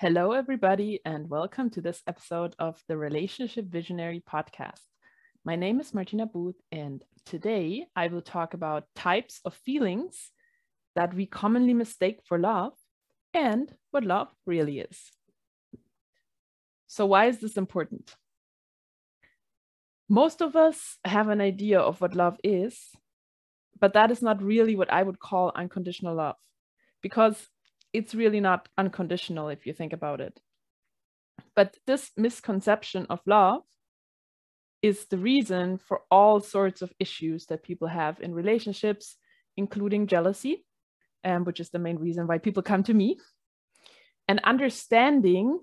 Hello, everybody, and welcome to this episode of the Relationship Visionary podcast. My name is Martina Booth, and today I will talk about types of feelings that we commonly mistake for love and what love really is. So, why is this important? Most of us have an idea of what love is, but that is not really what I would call unconditional love because it's really not unconditional if you think about it. But this misconception of love is the reason for all sorts of issues that people have in relationships, including jealousy, um, which is the main reason why people come to me. And understanding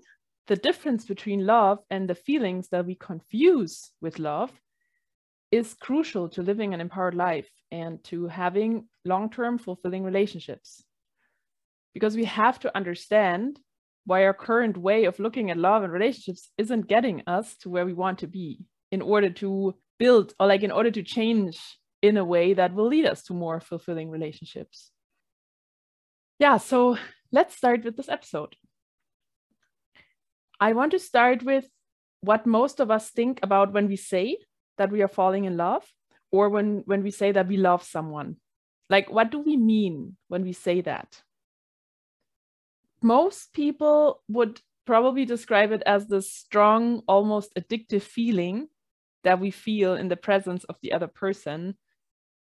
the difference between love and the feelings that we confuse with love is crucial to living an empowered life and to having long term fulfilling relationships because we have to understand why our current way of looking at love and relationships isn't getting us to where we want to be in order to build or like in order to change in a way that will lead us to more fulfilling relationships. Yeah, so let's start with this episode. I want to start with what most of us think about when we say that we are falling in love or when when we say that we love someone. Like what do we mean when we say that? Most people would probably describe it as the strong, almost addictive feeling that we feel in the presence of the other person,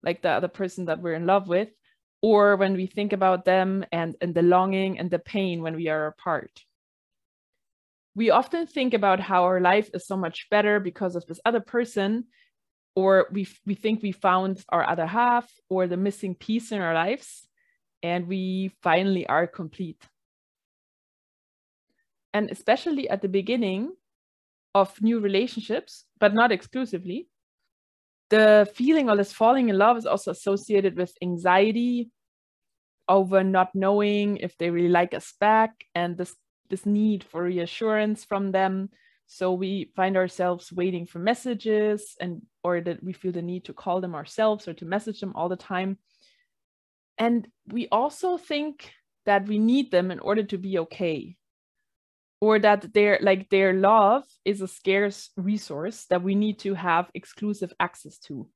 like the other person that we're in love with, or when we think about them and, and the longing and the pain when we are apart. We often think about how our life is so much better because of this other person, or we, we think we found our other half or the missing piece in our lives, and we finally are complete. And especially at the beginning of new relationships, but not exclusively, the feeling of this falling in love is also associated with anxiety over not knowing if they really like us back and this this need for reassurance from them. So we find ourselves waiting for messages and or that we feel the need to call them ourselves or to message them all the time. And we also think that we need them in order to be okay or that their like their love is a scarce resource that we need to have exclusive access to.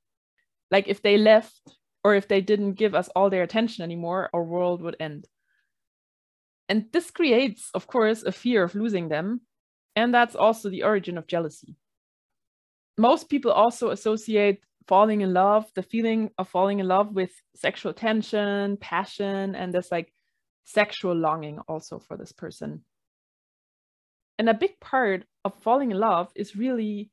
Like if they left or if they didn't give us all their attention anymore our world would end. And this creates of course a fear of losing them and that's also the origin of jealousy. Most people also associate falling in love the feeling of falling in love with sexual tension passion and this like sexual longing also for this person and a big part of falling in love is really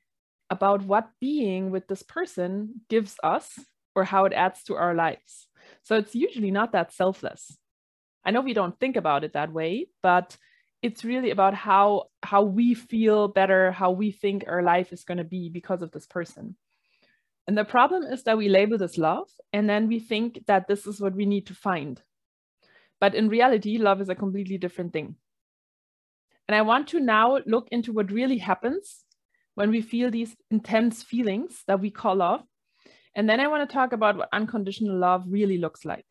about what being with this person gives us or how it adds to our lives. So it's usually not that selfless. I know we don't think about it that way, but it's really about how how we feel better, how we think our life is going to be because of this person. And the problem is that we label this love and then we think that this is what we need to find. But in reality, love is a completely different thing. And I want to now look into what really happens when we feel these intense feelings that we call love. And then I want to talk about what unconditional love really looks like.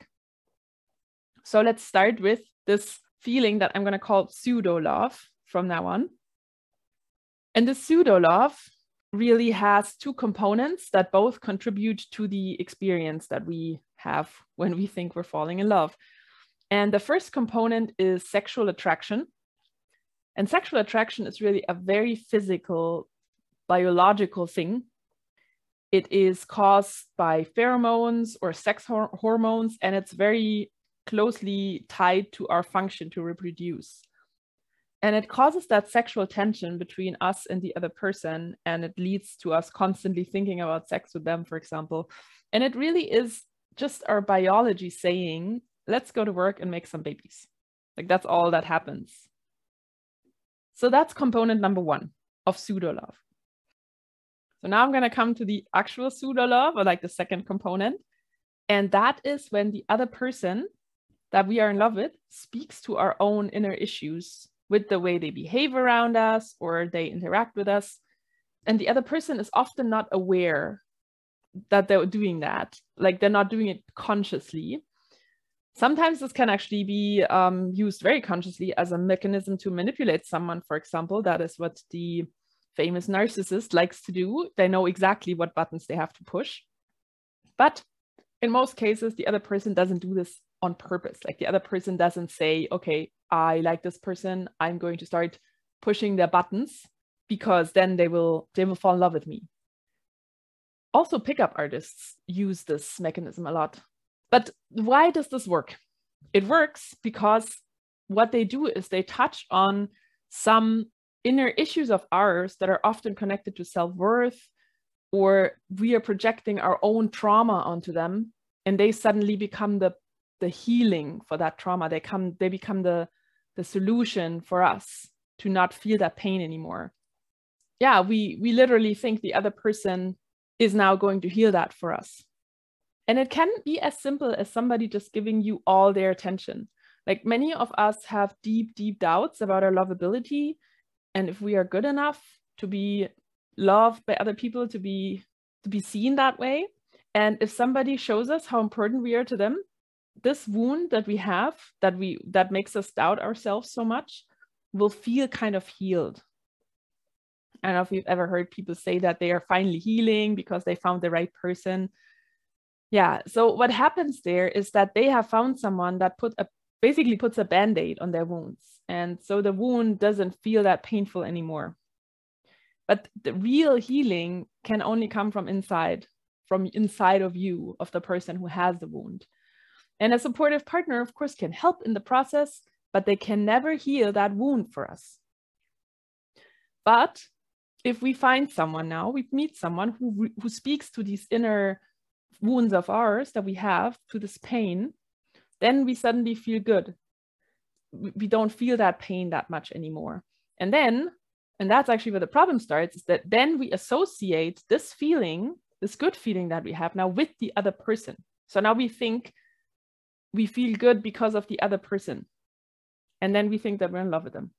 So let's start with this feeling that I'm going to call pseudo love from now on. And the pseudo love really has two components that both contribute to the experience that we have when we think we're falling in love. And the first component is sexual attraction. And sexual attraction is really a very physical, biological thing. It is caused by pheromones or sex hor hormones, and it's very closely tied to our function to reproduce. And it causes that sexual tension between us and the other person, and it leads to us constantly thinking about sex with them, for example. And it really is just our biology saying, let's go to work and make some babies. Like that's all that happens. So that's component number one of pseudo love. So now I'm going to come to the actual pseudo love or like the second component. And that is when the other person that we are in love with speaks to our own inner issues with the way they behave around us or they interact with us. And the other person is often not aware that they're doing that. Like they're not doing it consciously. Sometimes this can actually be um, used very consciously as a mechanism to manipulate someone, for example. That is what the famous narcissist likes to do. They know exactly what buttons they have to push. But in most cases, the other person doesn't do this on purpose. Like the other person doesn't say, okay, I like this person. I'm going to start pushing their buttons because then they will they will fall in love with me. Also, pickup artists use this mechanism a lot. But why does this work? It works because what they do is they touch on some inner issues of ours that are often connected to self-worth or we are projecting our own trauma onto them and they suddenly become the the healing for that trauma. They come they become the the solution for us to not feel that pain anymore. Yeah we we literally think the other person is now going to heal that for us and it can be as simple as somebody just giving you all their attention. Like many of us have deep deep doubts about our lovability and if we are good enough to be loved by other people to be to be seen that way. And if somebody shows us how important we are to them this wound that we have that we that makes us doubt ourselves so much will feel kind of healed. I don't know if you've ever heard people say that they are finally healing because they found the right person yeah so what happens there is that they have found someone that put a basically puts a band-aid on their wounds and so the wound doesn't feel that painful anymore but the real healing can only come from inside from inside of you of the person who has the wound and a supportive partner, of course, can help in the process, but they can never heal that wound for us. But if we find someone now, we meet someone who, who speaks to these inner wounds of ours that we have, to this pain, then we suddenly feel good. We don't feel that pain that much anymore. And then, and that's actually where the problem starts, is that then we associate this feeling, this good feeling that we have now with the other person. So now we think we feel good because of the other person. And then we think that we're in love with them.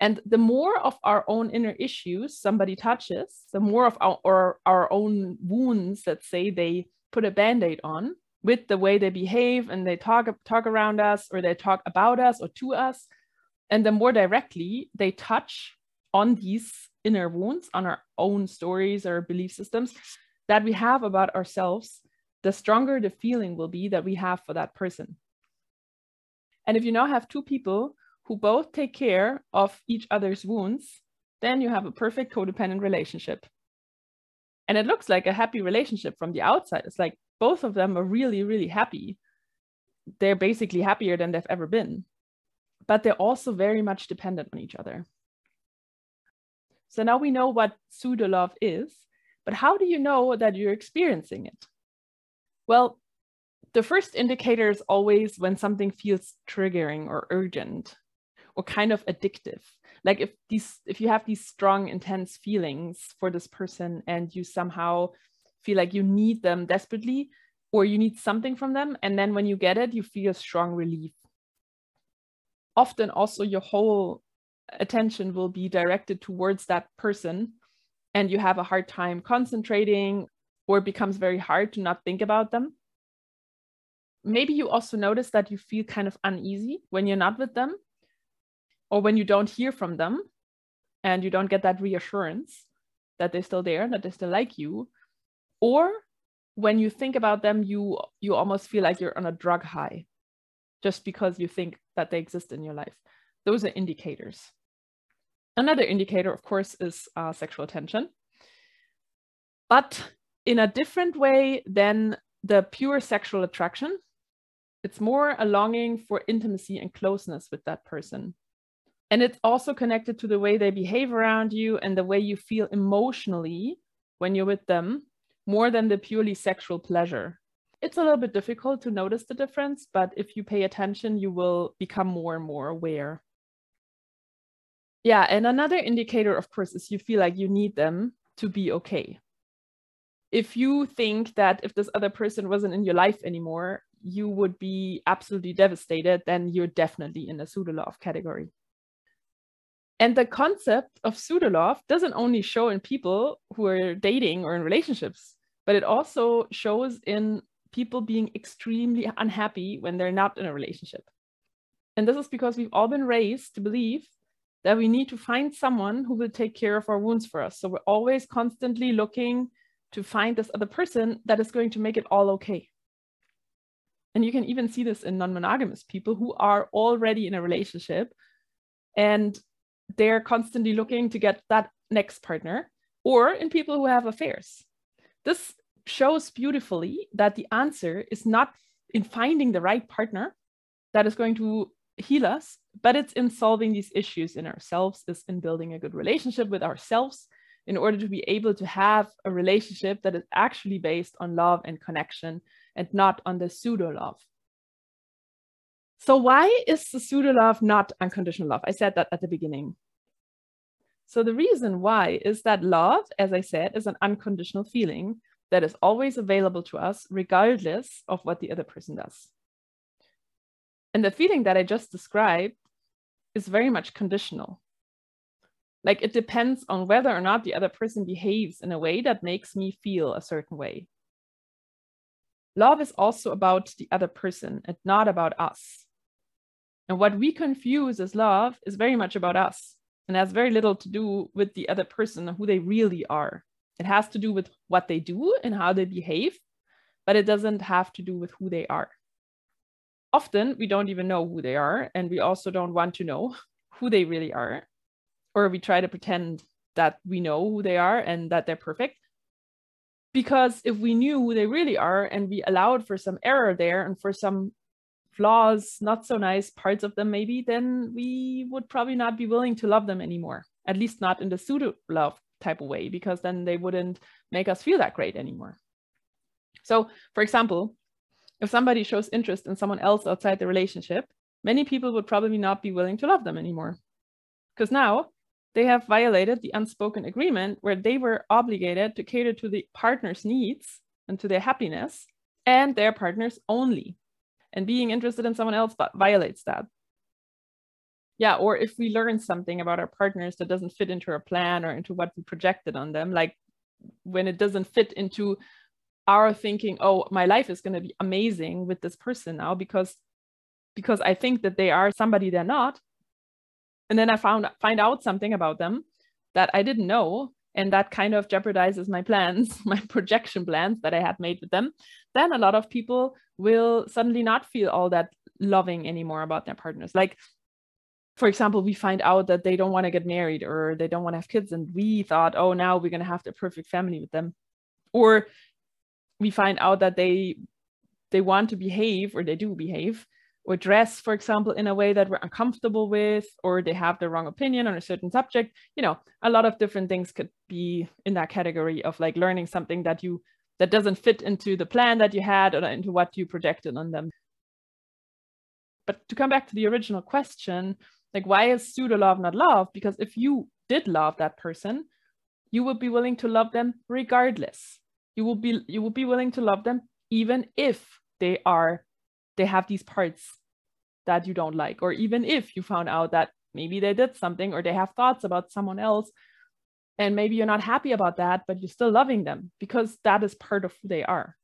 And the more of our own inner issues somebody touches, the more of our, our, our own wounds that say they put a band aid on with the way they behave and they talk, talk around us or they talk about us or to us. And the more directly they touch on these inner wounds, on our own stories or belief systems that we have about ourselves, the stronger the feeling will be that we have for that person. And if you now have two people who both take care of each other's wounds, then you have a perfect codependent relationship. And it looks like a happy relationship from the outside. It's like both of them are really, really happy. They're basically happier than they've ever been, but they're also very much dependent on each other. So now we know what pseudo love is, but how do you know that you're experiencing it? Well, the first indicator is always when something feels triggering or urgent or kind of addictive. Like if these if you have these strong intense feelings for this person and you somehow feel like you need them desperately or you need something from them and then when you get it you feel strong relief. Often also your whole attention will be directed towards that person and you have a hard time concentrating or it becomes very hard to not think about them. Maybe you also notice that you feel kind of uneasy when you're not with them or when you don't hear from them and you don't get that reassurance that they're still there, that they still like you. Or when you think about them, you you almost feel like you're on a drug high just because you think that they exist in your life. Those are indicators. Another indicator, of course, is uh, sexual tension. But in a different way than the pure sexual attraction. It's more a longing for intimacy and closeness with that person. And it's also connected to the way they behave around you and the way you feel emotionally when you're with them, more than the purely sexual pleasure. It's a little bit difficult to notice the difference, but if you pay attention, you will become more and more aware. Yeah, and another indicator, of course, is you feel like you need them to be okay if you think that if this other person wasn't in your life anymore, you would be absolutely devastated, then you're definitely in the pseudo love category. And the concept of pseudo love doesn't only show in people who are dating or in relationships, but it also shows in people being extremely unhappy when they're not in a relationship. And this is because we've all been raised to believe that we need to find someone who will take care of our wounds for us. So we're always constantly looking to find this other person that is going to make it all okay. And you can even see this in non monogamous people who are already in a relationship and they're constantly looking to get that next partner, or in people who have affairs. This shows beautifully that the answer is not in finding the right partner that is going to heal us, but it's in solving these issues in ourselves, is in building a good relationship with ourselves in order to be able to have a relationship that is actually based on love and connection and not on the pseudo love. So, why is the pseudo love not unconditional love? I said that at the beginning. So, the reason why is that love, as I said, is an unconditional feeling that is always available to us, regardless of what the other person does. And the feeling that I just described is very much conditional. Like it depends on whether or not the other person behaves in a way that makes me feel a certain way. Love is also about the other person and not about us. And what we confuse as love is very much about us and has very little to do with the other person, who they really are. It has to do with what they do and how they behave, but it doesn't have to do with who they are. Often we don't even know who they are, and we also don't want to know who they really are or we try to pretend that we know who they are and that they're perfect. Because if we knew who they really are and we allowed for some error there and for some flaws, not so nice parts of them, maybe, then we would probably not be willing to love them anymore, at least not in the pseudo love type of way, because then they wouldn't make us feel that great anymore. So, for example, if somebody shows interest in someone else outside the relationship, many people would probably not be willing to love them anymore. Because now they have violated the unspoken agreement where they were obligated to cater to the partner's needs and to their happiness and their partners only. And being interested in someone else but violates that. Yeah, or if we learn something about our partners that doesn't fit into our plan or into what we projected on them, like when it doesn't fit into our thinking, oh, my life is going to be amazing with this person now because because I think that they are somebody they're not, and then I found find out something about them that I didn't know and that kind of jeopardizes my plans, my projection plans that I had made with them, then a lot of people will suddenly not feel all that loving anymore about their partners. Like, for example, we find out that they don't want to get married or they don't want to have kids, and we thought, oh, now we're going to have the perfect family with them. Or we find out that they they want to behave or they do behave or dress, for example, in a way that we're uncomfortable with, or they have the wrong opinion on a certain subject. You know, a lot of different things could be in that category of like learning something that you that doesn't fit into the plan that you had or into what you projected on them. But to come back to the original question, like why is pseudo love not love? Because if you did love that person, you would be willing to love them regardless. You will be you will be willing to love them even if they are they have these parts that you don't like or even if you found out that maybe they did something or they have thoughts about someone else and maybe you're not happy about that but you're still loving them because that is part of who they are.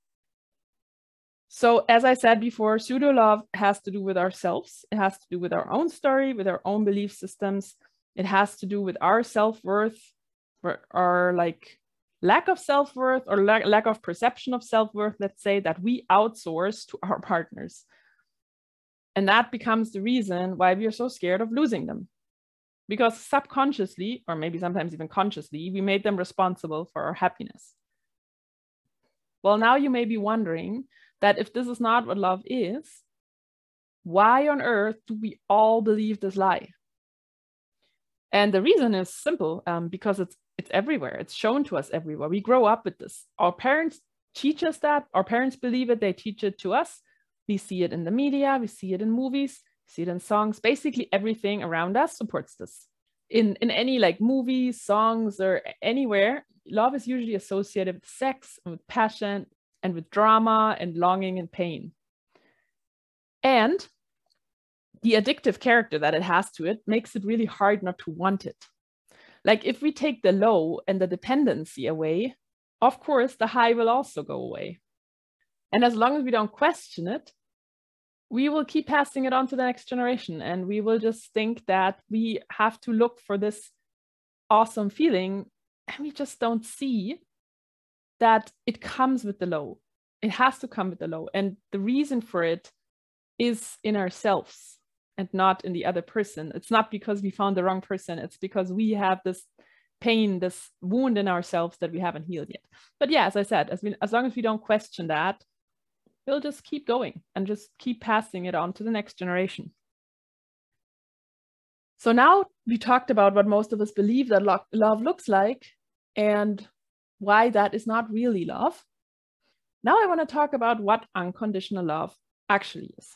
So as i said before pseudo love has to do with ourselves. It has to do with our own story with our own belief systems. It has to do with our self-worth our like lack of self-worth or la- lack of perception of self-worth let's say that we outsource to our partners. And that becomes the reason why we are so scared of losing them because subconsciously or maybe sometimes even consciously we made them responsible for our happiness well now you may be wondering that if this is not what love is why on earth do we all believe this lie and the reason is simple um, because it's it's everywhere. It's shown to us everywhere. We grow up with this. Our parents teach us that. Our parents believe it. They teach it to us. We see it in the media. We see it in movies. We see it in songs. Basically, everything around us supports this. In in any like movies, songs, or anywhere, love is usually associated with sex and with passion and with drama and longing and pain. And the addictive character that it has to it makes it really hard not to want it. Like if we take the low and the dependency away, of course, the high will also go away. And as long as we don't question it, we will keep passing it on to the next generation. And we will just think that we have to look for this awesome feeling. And we just don't see that it comes with the low. It has to come with the low. And the reason for it is in ourselves and not in the other person. It's not because we found the wrong person, it's because we have this pain, this wound in ourselves that we haven't healed yet. But yeah, as I said, as, we, as long as we don't question that, we'll just keep going and just keep passing it on to the next generation. So now we talked about what most of us believe that lo love looks like and why that is not really love. Now I want to talk about what unconditional love actually is.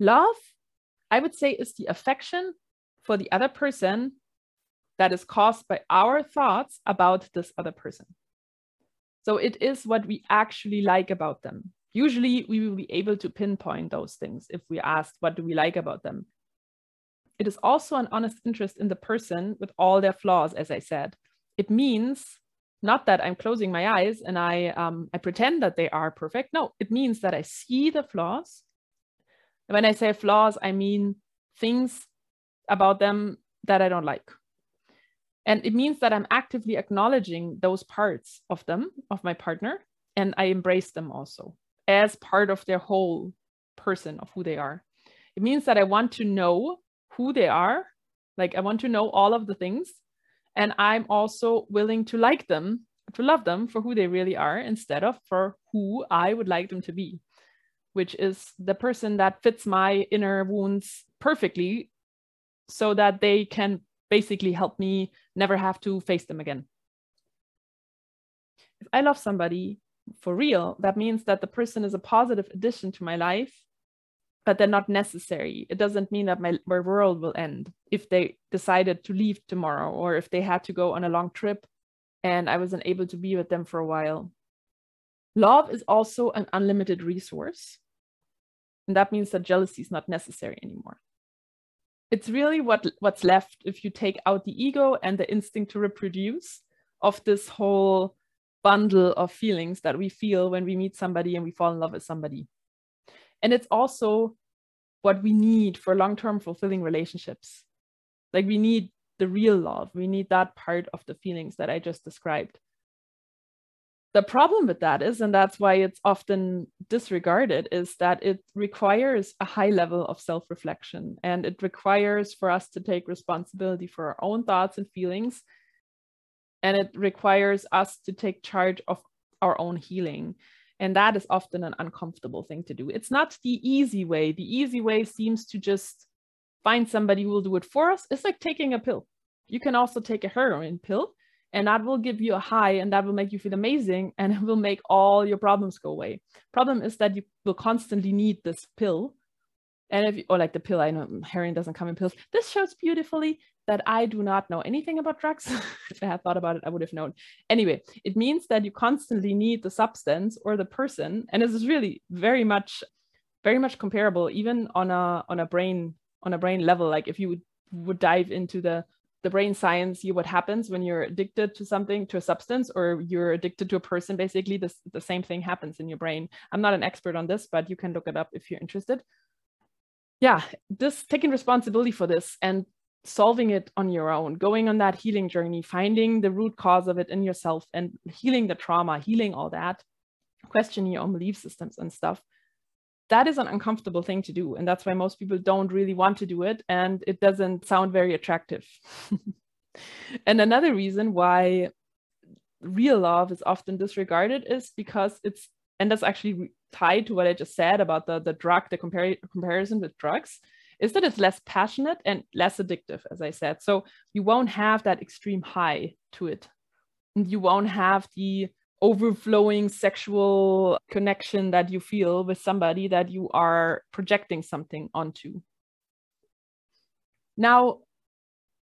Love, I would say, is the affection for the other person that is caused by our thoughts about this other person. So it is what we actually like about them. Usually we will be able to pinpoint those things if we ask, what do we like about them? It is also an honest interest in the person with all their flaws, as I said. It means not that I'm closing my eyes and I, um, I pretend that they are perfect. No, it means that I see the flaws. When I say flaws, I mean things about them that I don't like. And it means that I'm actively acknowledging those parts of them, of my partner, and I embrace them also as part of their whole person of who they are. It means that I want to know who they are. Like I want to know all of the things. And I'm also willing to like them, to love them for who they really are instead of for who I would like them to be, which is the person that fits my inner wounds perfectly so that they can basically help me never have to face them again. If I love somebody for real, that means that the person is a positive addition to my life, but they're not necessary. It doesn't mean that my, my world will end if they decided to leave tomorrow or if they had to go on a long trip and I wasn't able to be with them for a while. Love is also an unlimited resource. And that means that jealousy is not necessary anymore it's really what what's left if you take out the ego and the instinct to reproduce of this whole bundle of feelings that we feel when we meet somebody and we fall in love with somebody. And it's also what we need for long-term fulfilling relationships. Like we need the real love. We need that part of the feelings that i just described the problem with that is, and that's why it's often disregarded, is that it requires a high level of self reflection and it requires for us to take responsibility for our own thoughts and feelings. And it requires us to take charge of our own healing. And that is often an uncomfortable thing to do. It's not the easy way. The easy way seems to just find somebody who will do it for us. It's like taking a pill. You can also take a heroin pill and that will give you a high and that will make you feel amazing and it will make all your problems go away. Problem is that you will constantly need this pill. And if you, or like the pill i know mm, heroin doesn't come in pills. This shows beautifully that i do not know anything about drugs. If i had thought about it i would have known. Anyway it means that you constantly need the substance or the person and this is really very much very much comparable even on a on a brain on a brain level. Like if you would, would dive into the the brain science you what happens when you're addicted to something to a substance or you're addicted to a person basically this the same thing happens in your brain. I'm not an expert on this but you can look it up if you're interested. Yeah this taking responsibility for this and solving it on your own going on that healing journey finding the root cause of it in yourself and healing the trauma healing all that questioning your own belief systems and stuff that is an uncomfortable thing to do. And that's why most people don't really want to do it. And it doesn't sound very attractive. and another reason why real love is often disregarded is because it's, and that's actually tied to what I just said about the, the drug, the compar- comparison with drugs, is that it's less passionate and less addictive, as I said. So you won't have that extreme high to it. And you won't have the overflowing sexual connection that you feel with somebody that you are projecting something onto. Now,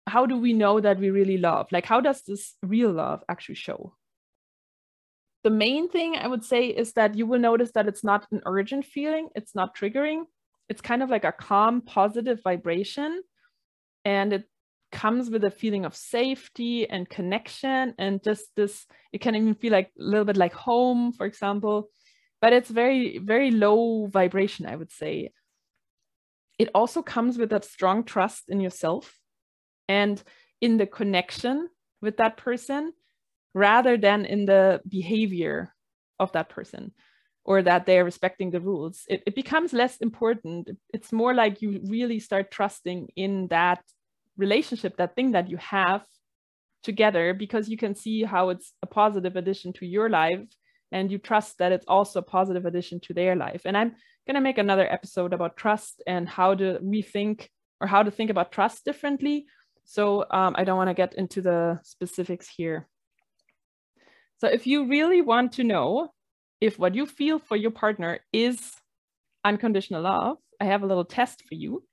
how do we know that we really love? Like, how does this real love actually show? The main thing I would say is that you will notice that it's not an urgent feeling, it's not triggering. It's kind of like a calm, positive vibration. And it comes with a feeling of safety and connection and just this it can even feel like a little bit like home for example. But it's very very low vibration i would say. It also comes with that strong trust in yourself and in the connection with that person rather than in the behavior of that person or that they're respecting the rules. It, it becomes less important. It's more like you really start trusting in that relationship that thing that you have together because you can see how it's a positive addition to your life and you trust that it's also a positive addition to their life. And i'm going to make another episode about trust and how to rethink or how to think about trust differently. So um, i don't want to get into the specifics here. So if you really want to know if what you feel for your partner is unconditional love, I have a little test for you.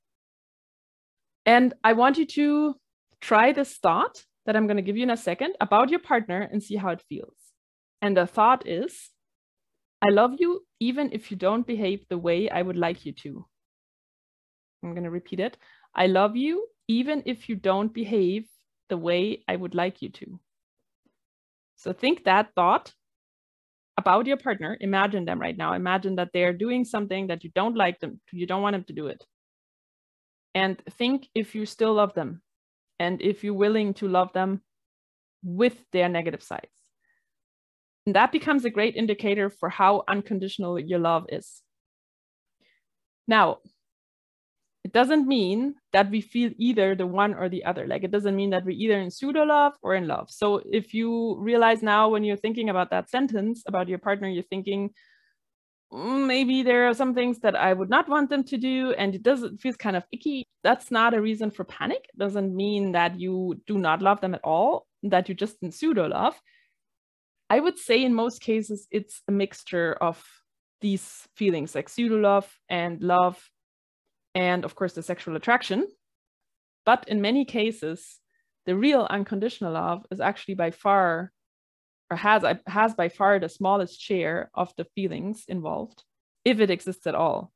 And I want you to try this thought that I'm going to give you in a second about your partner and see how it feels. And the thought is I love you even if you don't behave the way I would like you to. I'm going to repeat it. I love you even if you don't behave the way I would like you to. So think that thought about your partner. Imagine them right now. Imagine that they're doing something that you don't like them, you don't want them to do it. And think if you still love them and if you're willing to love them with their negative sides. And that becomes a great indicator for how unconditional your love is. Now, it doesn't mean that we feel either the one or the other. Like it doesn't mean that we're either in pseudo love or in love. So if you realize now when you're thinking about that sentence about your partner, you're thinking, maybe there are some things that I would not want them to do, and it does it feels kind of icky. That's not a reason for panic. It doesn't mean that you do not love them at all, that you're just in pseudo love. I would say in most cases it's a mixture of these feelings like pseudo love and love and of course the sexual attraction. But in many cases, the real unconditional love is actually by far or has has by far the smallest share of the feelings involved if it exists at all.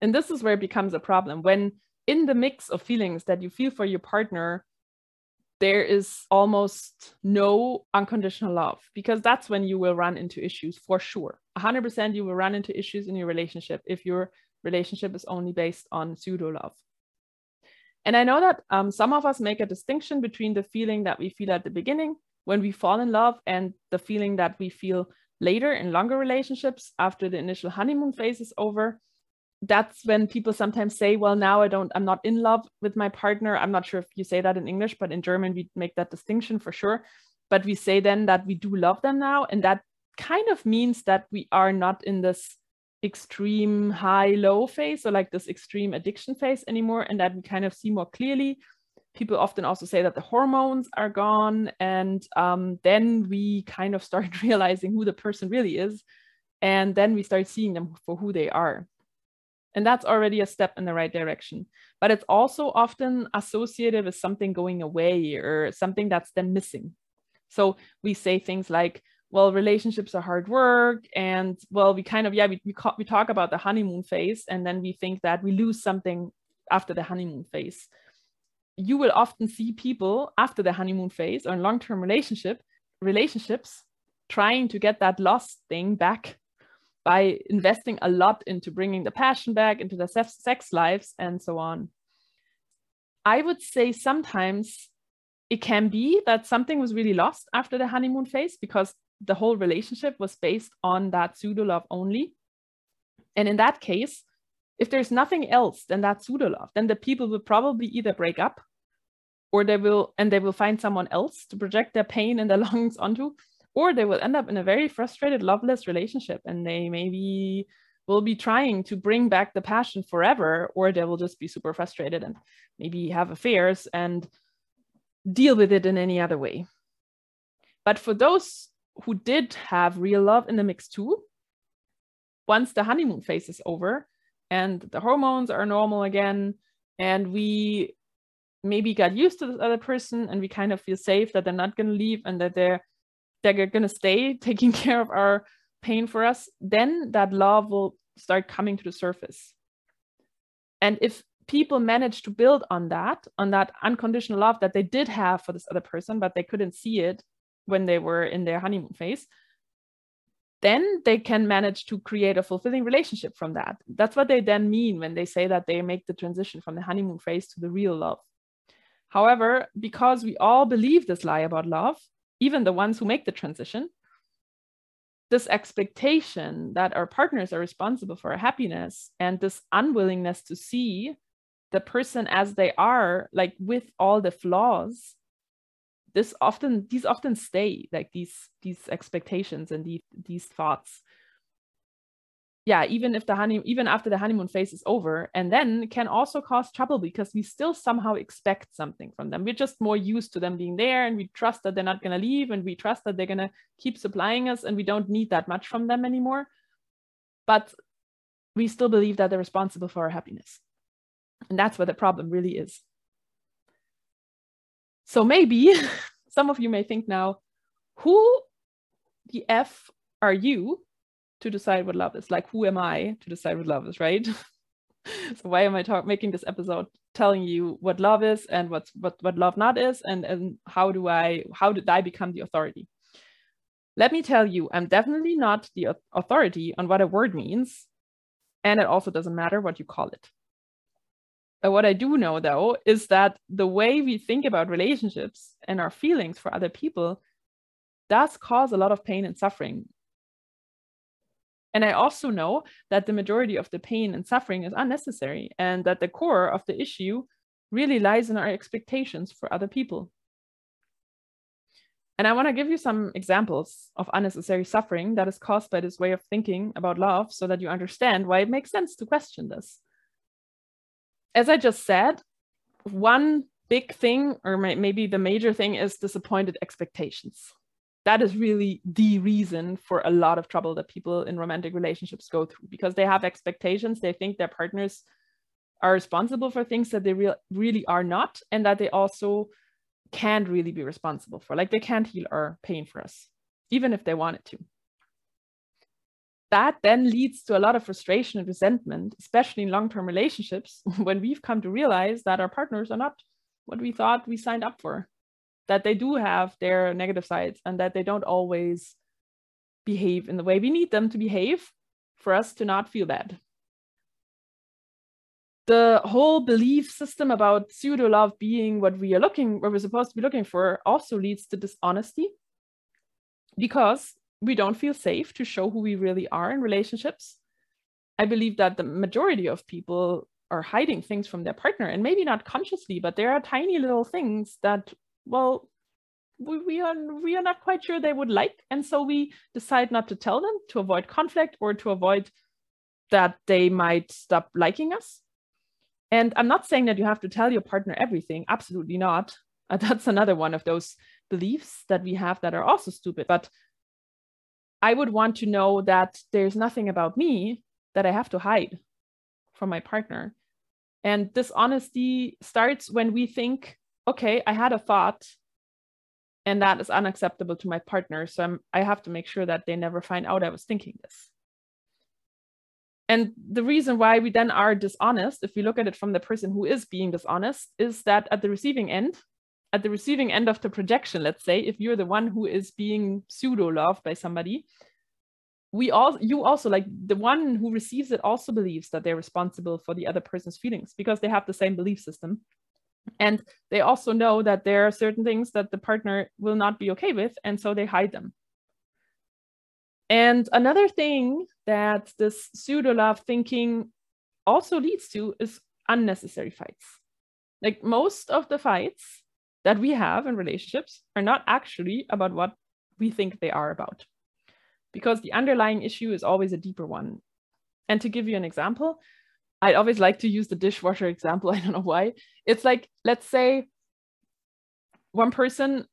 And this is where it becomes a problem. When in the mix of feelings that you feel for your partner there is almost no unconditional love because that's when you will run into issues for sure. 100% you will run into issues in your relationship if your relationship is only based on pseudo love. And I know that um, some of us make a distinction between the feeling that we feel at the beginning when we fall in love and the feeling that we feel later in longer relationships after the initial honeymoon phase is over. That's when people sometimes say, well, now I don't, I'm not in love with my partner. I'm not sure if you say that in English, but in German, we make that distinction for sure. But we say then that we do love them now. And that kind of means that we are not in this extreme high low phase or like this extreme addiction phase anymore and that we kind of see more clearly people often also say that the hormones are gone and um, then we kind of start realizing who the person really is and then we start seeing them for who they are. And that's already a step in the right direction. But it's also often associated with something going away or something that's then missing. So we say things like well relationships are hard work and well we kind of yeah we, we, we talk about the honeymoon phase and then we think that we lose something after the honeymoon phase you will often see people after the honeymoon phase or in long-term relationship relationships trying to get that lost thing back by investing a lot into bringing the passion back into their sex lives and so on i would say sometimes it can be that something was really lost after the honeymoon phase because the whole relationship was based on that pseudo love only. And in that case, if there's nothing else than that pseudo love, then the people will probably either break up or they will and they will find someone else to project their pain and their longings onto, or they will end up in a very frustrated, loveless relationship and they maybe will be trying to bring back the passion forever, or they will just be super frustrated and maybe have affairs and deal with it in any other way. But for those who did have real love in the mix too, once the honeymoon phase is over and the hormones are normal again, and we maybe got used to this other person and we kind of feel safe that they're not going to leave and that they're they're going to stay taking care of our pain for us, then that love will start coming to the surface. And if people manage to build on that, on that unconditional love that they did have for this other person, but they couldn't see it when they were in their honeymoon phase, then they can manage to create a fulfilling relationship from that. That's what they then mean when they say that they make the transition from the honeymoon phase to the real love. However, because we all believe this lie about love, even the ones who make the transition, this expectation that our partners are responsible for our happiness and this unwillingness to see the person as they are, like with all the flaws, this often these often stay like these these expectations and these these thoughts. Yeah even if the honey even after the honeymoon phase is over and then can also cause trouble because we still somehow expect something from them. We're just more used to them being there and we trust that they're not going to leave and we trust that they're going to keep supplying us and we don't need that much from them anymore. But we still believe that they're responsible for our happiness. And that's what the problem really is so maybe some of you may think now, who the F are you to decide what love is? Like, who am I to decide what love is, right? so why am I talk- making this episode telling you what love is and what's what, what love not is and, and how do I how did I become the authority? Let me tell you, I'm definitely not the authority on what a word means. And it also doesn't matter what you call it. What I do know, though, is that the way we think about relationships and our feelings for other people does cause a lot of pain and suffering. And I also know that the majority of the pain and suffering is unnecessary, and that the core of the issue really lies in our expectations for other people. And I want to give you some examples of unnecessary suffering that is caused by this way of thinking about love so that you understand why it makes sense to question this as I just said, one big thing, or maybe the major thing, is disappointed expectations. That is really the reason for a lot of trouble that people in romantic relationships go through because they have expectations. They think their partners are responsible for things that they re- really are not, and that they also can't really be responsible for. Like they can't heal our pain for us, even if they wanted to that then leads to a lot of frustration and resentment, especially in long term relationships, when we've come to realize that our partners are not what we thought we signed up for, that they do have their negative sides and that they don't always behave in the way we need them to behave for us to not feel bad. The whole belief system about pseudo love being what we are looking, what we're supposed to be looking for, also leads to dishonesty because we don't feel safe to show who we really are in relationships. I believe that the majority of people are hiding things from their partner and maybe not consciously, but there are tiny little things that, well, we, we are we are not quite sure they would like. And so we decide not to tell them to avoid conflict or to avoid that they might stop liking us. And I'm not saying that you have to tell your partner everything, absolutely not. That's another one of those beliefs that we have that are also stupid. But I would want to know that there's nothing about me that I have to hide from my partner. And this honesty starts when we think, okay, I had a thought and that is unacceptable to my partner. So I'm, I have to make sure that they never find out I was thinking this. And the reason why we then are dishonest, if we look at it from the person who is being dishonest, is that at the receiving end, at the receiving end of the projection, let's say, if you're the one who is being pseudo loved by somebody, we all you also like the one who receives it also believes that they're responsible for the other person's feelings because they have the same belief system. And they also know that there are certain things that the partner will not be okay with and so they hide them. And another thing that this pseudo love thinking also leads to is unnecessary fights. Like most of the fights that we have in relationships are not actually about what we think they are about. Because the underlying issue is always a deeper one. And to give you an example, I'd always like to use the dishwasher example. I don't know why. It's like, let's say one person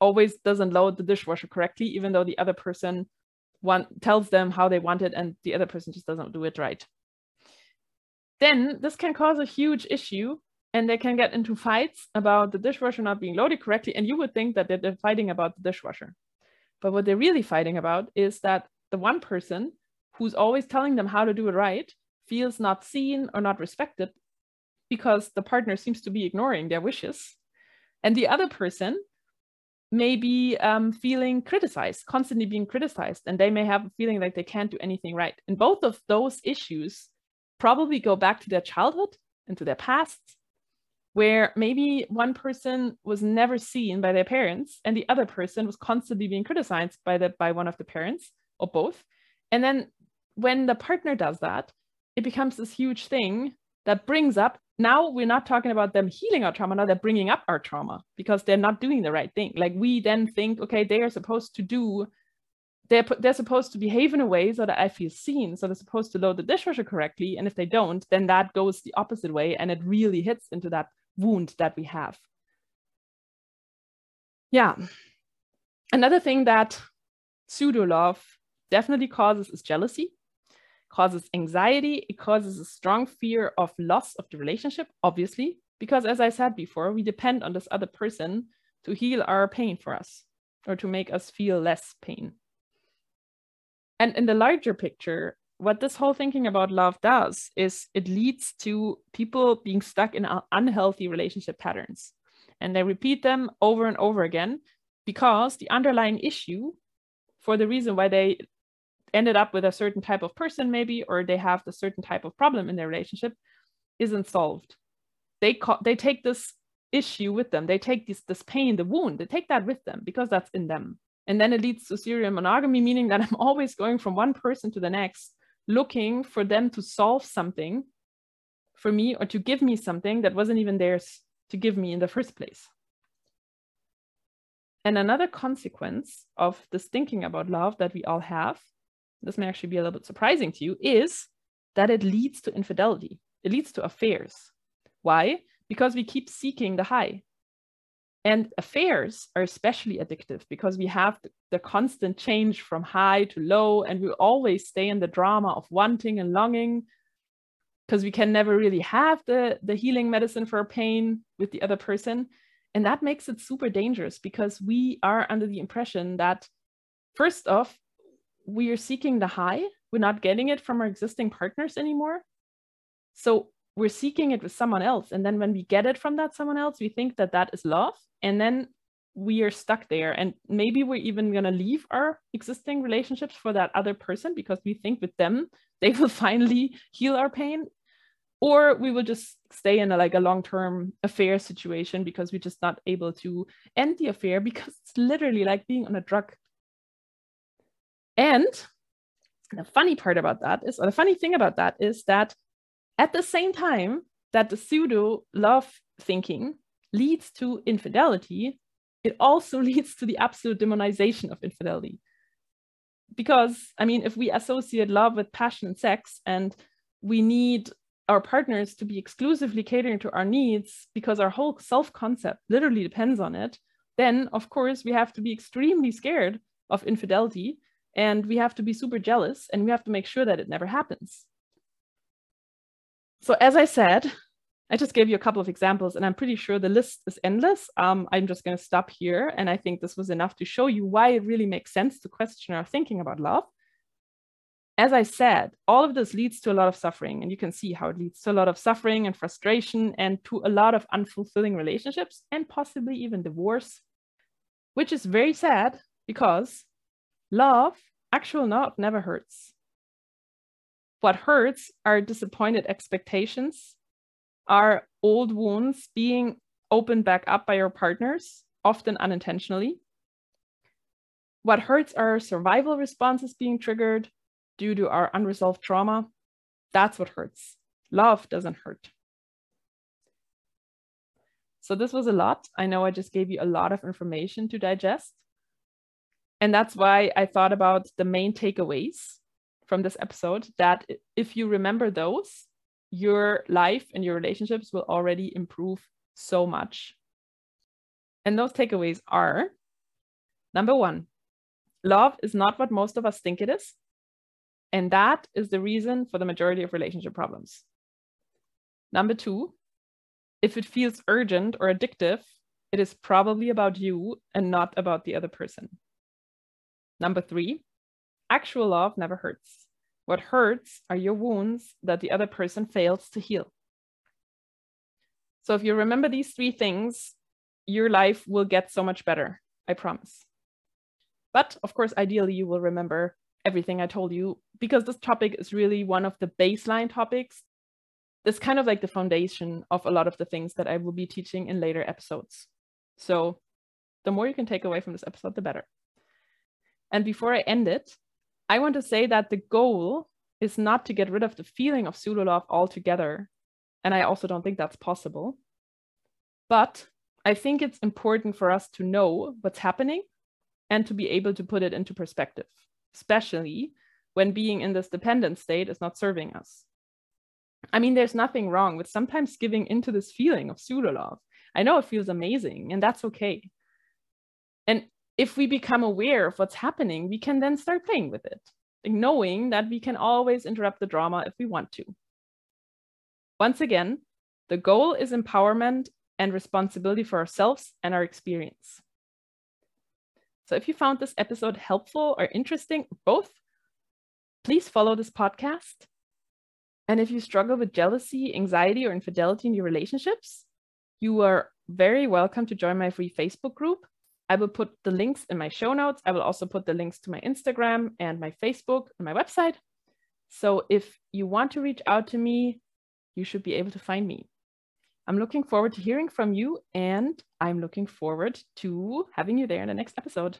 always doesn't load the dishwasher correctly, even though the other person want, tells them how they want it and the other person just doesn't do it right. Then this can cause a huge issue and they can get into fights about the dishwasher not being loaded correctly. And you would think that they're fighting about the dishwasher. But what they're really fighting about is that the one person who's always telling them how to do it right feels not seen or not respected because the partner seems to be ignoring their wishes. And the other person may be um, feeling criticized, constantly being criticized, and they may have a feeling like they can't do anything right. And both of those issues probably go back to their childhood and to their past, where maybe one person was never seen by their parents and the other person was constantly being criticized by the by one of the parents or both. And then when the partner does that, it becomes this huge thing that brings up now we're not talking about them healing our trauma now they're bringing up our trauma because they're not doing the right thing like we then think okay they are supposed to do they're they're supposed to behave in a way so that i feel seen so they're supposed to load the dishwasher correctly and if they don't then that goes the opposite way and it really hits into that wound that we have yeah another thing that pseudo love definitely causes is jealousy causes anxiety, it causes a strong fear of loss of the relationship, obviously, because as I said before, we depend on this other person to heal our pain for us or to make us feel less pain. And in the larger picture, what this whole thinking about love does is it leads to people being stuck in unhealthy relationship patterns. And they repeat them over and over again because the underlying issue for the reason why they ended up with a certain type of person maybe or they have the certain type of problem in their relationship isn't solved. They call, they take this issue with them. They take this this pain the wound they take that with them because that's in them and then it leads to serial monogamy meaning that i'm always going from one person to the next looking for them to solve something for me or to give me something that wasn't even theirs to give me in the first place and another consequence of this thinking about love that we all have this may actually be a little bit surprising to you, is that it leads to infidelity. It leads to affairs. Why? Because we keep seeking the high. And affairs are especially addictive because we have the, constant change from high to low, and we always stay in the drama of wanting and longing because we can never really have the, the healing medicine for pain with the other person. And that makes it super dangerous because we are under the impression that, first off, we are seeking the high. We're not getting it from our existing partners anymore. So we're seeking it with someone else. And then when we get it from that someone else, we think that that is love. And then we are stuck there. And maybe we're even going to leave our existing relationships for that other person because we think with them, they will finally heal our pain. Or we will just stay in a, like a long-term affair situation because we're just not able to end the affair because it's literally like being on a drug and the funny part about that is, or the funny thing about that is that at the same time that the pseudo love thinking leads to infidelity, it also leads to the absolute demonization of infidelity. Because, I mean, if we associate love with passion and sex, and we need our partners to be exclusively catering to our needs because our whole self concept literally depends on it, then of course we have to be extremely scared of infidelity and we have to be super jealous and we have to make sure that it never happens. So, as I said, I just gave you a couple of examples, and I'm pretty sure the list is endless. Um, I'm just going to stop here. And I think this was enough to show you why it really makes sense to question our thinking about love. As I said, all of this leads to a lot of suffering, and you can see how it leads to a lot of suffering and frustration and to a lot of unfulfilling relationships and possibly even divorce, which is very sad because Love, actual love, never hurts. What hurts are disappointed expectations, are old wounds being opened back up by your partners, often unintentionally. What hurts are survival responses being triggered due to our unresolved trauma. That's what hurts. Love doesn't hurt. So, this was a lot. I know I just gave you a lot of information to digest. And that's why I thought about the main takeaways from this episode that if you remember those, your life and your relationships will already improve so much. And those takeaways are number one, love is not what most of us think it is. And that is the reason for the majority of relationship problems. Number two, if it feels urgent or addictive, it is probably about you and not about the other person. Number three, actual love never hurts. What hurts are your wounds that the other person fails to heal. So if you remember these three things, your life will get so much better. I promise. But of course, ideally, you will remember everything I told you because this topic is really one of the baseline topics. It's kind of like the foundation of a lot of the things that I will be teaching in later episodes. So the more you can take away from this episode, the better. And before I end it, I want to say that the goal is not to get rid of the feeling of pseudo love altogether. And I also don't think that's possible. But I think it's important for us to know what's happening and to be able to put it into perspective, especially when being in this dependent state is not serving us. I mean, there's nothing wrong with sometimes giving into this feeling of pseudo love. I know it feels amazing, and that's okay. If we become aware of what's happening, we can then start playing with it, knowing that we can always interrupt the drama if we want to. Once again, the goal is empowerment and responsibility for ourselves and our experience. So if you found this episode helpful or interesting, both, please follow this podcast. And if you struggle with jealousy, anxiety, or infidelity in your relationships, you are very welcome to join my free Facebook group. I will put the links in my show notes. I will also put the links to my Instagram and my Facebook and my website. So if you want to reach out to me, you should be able to find me. I'm looking forward to hearing from you, and I'm looking forward to having you there in the next episode.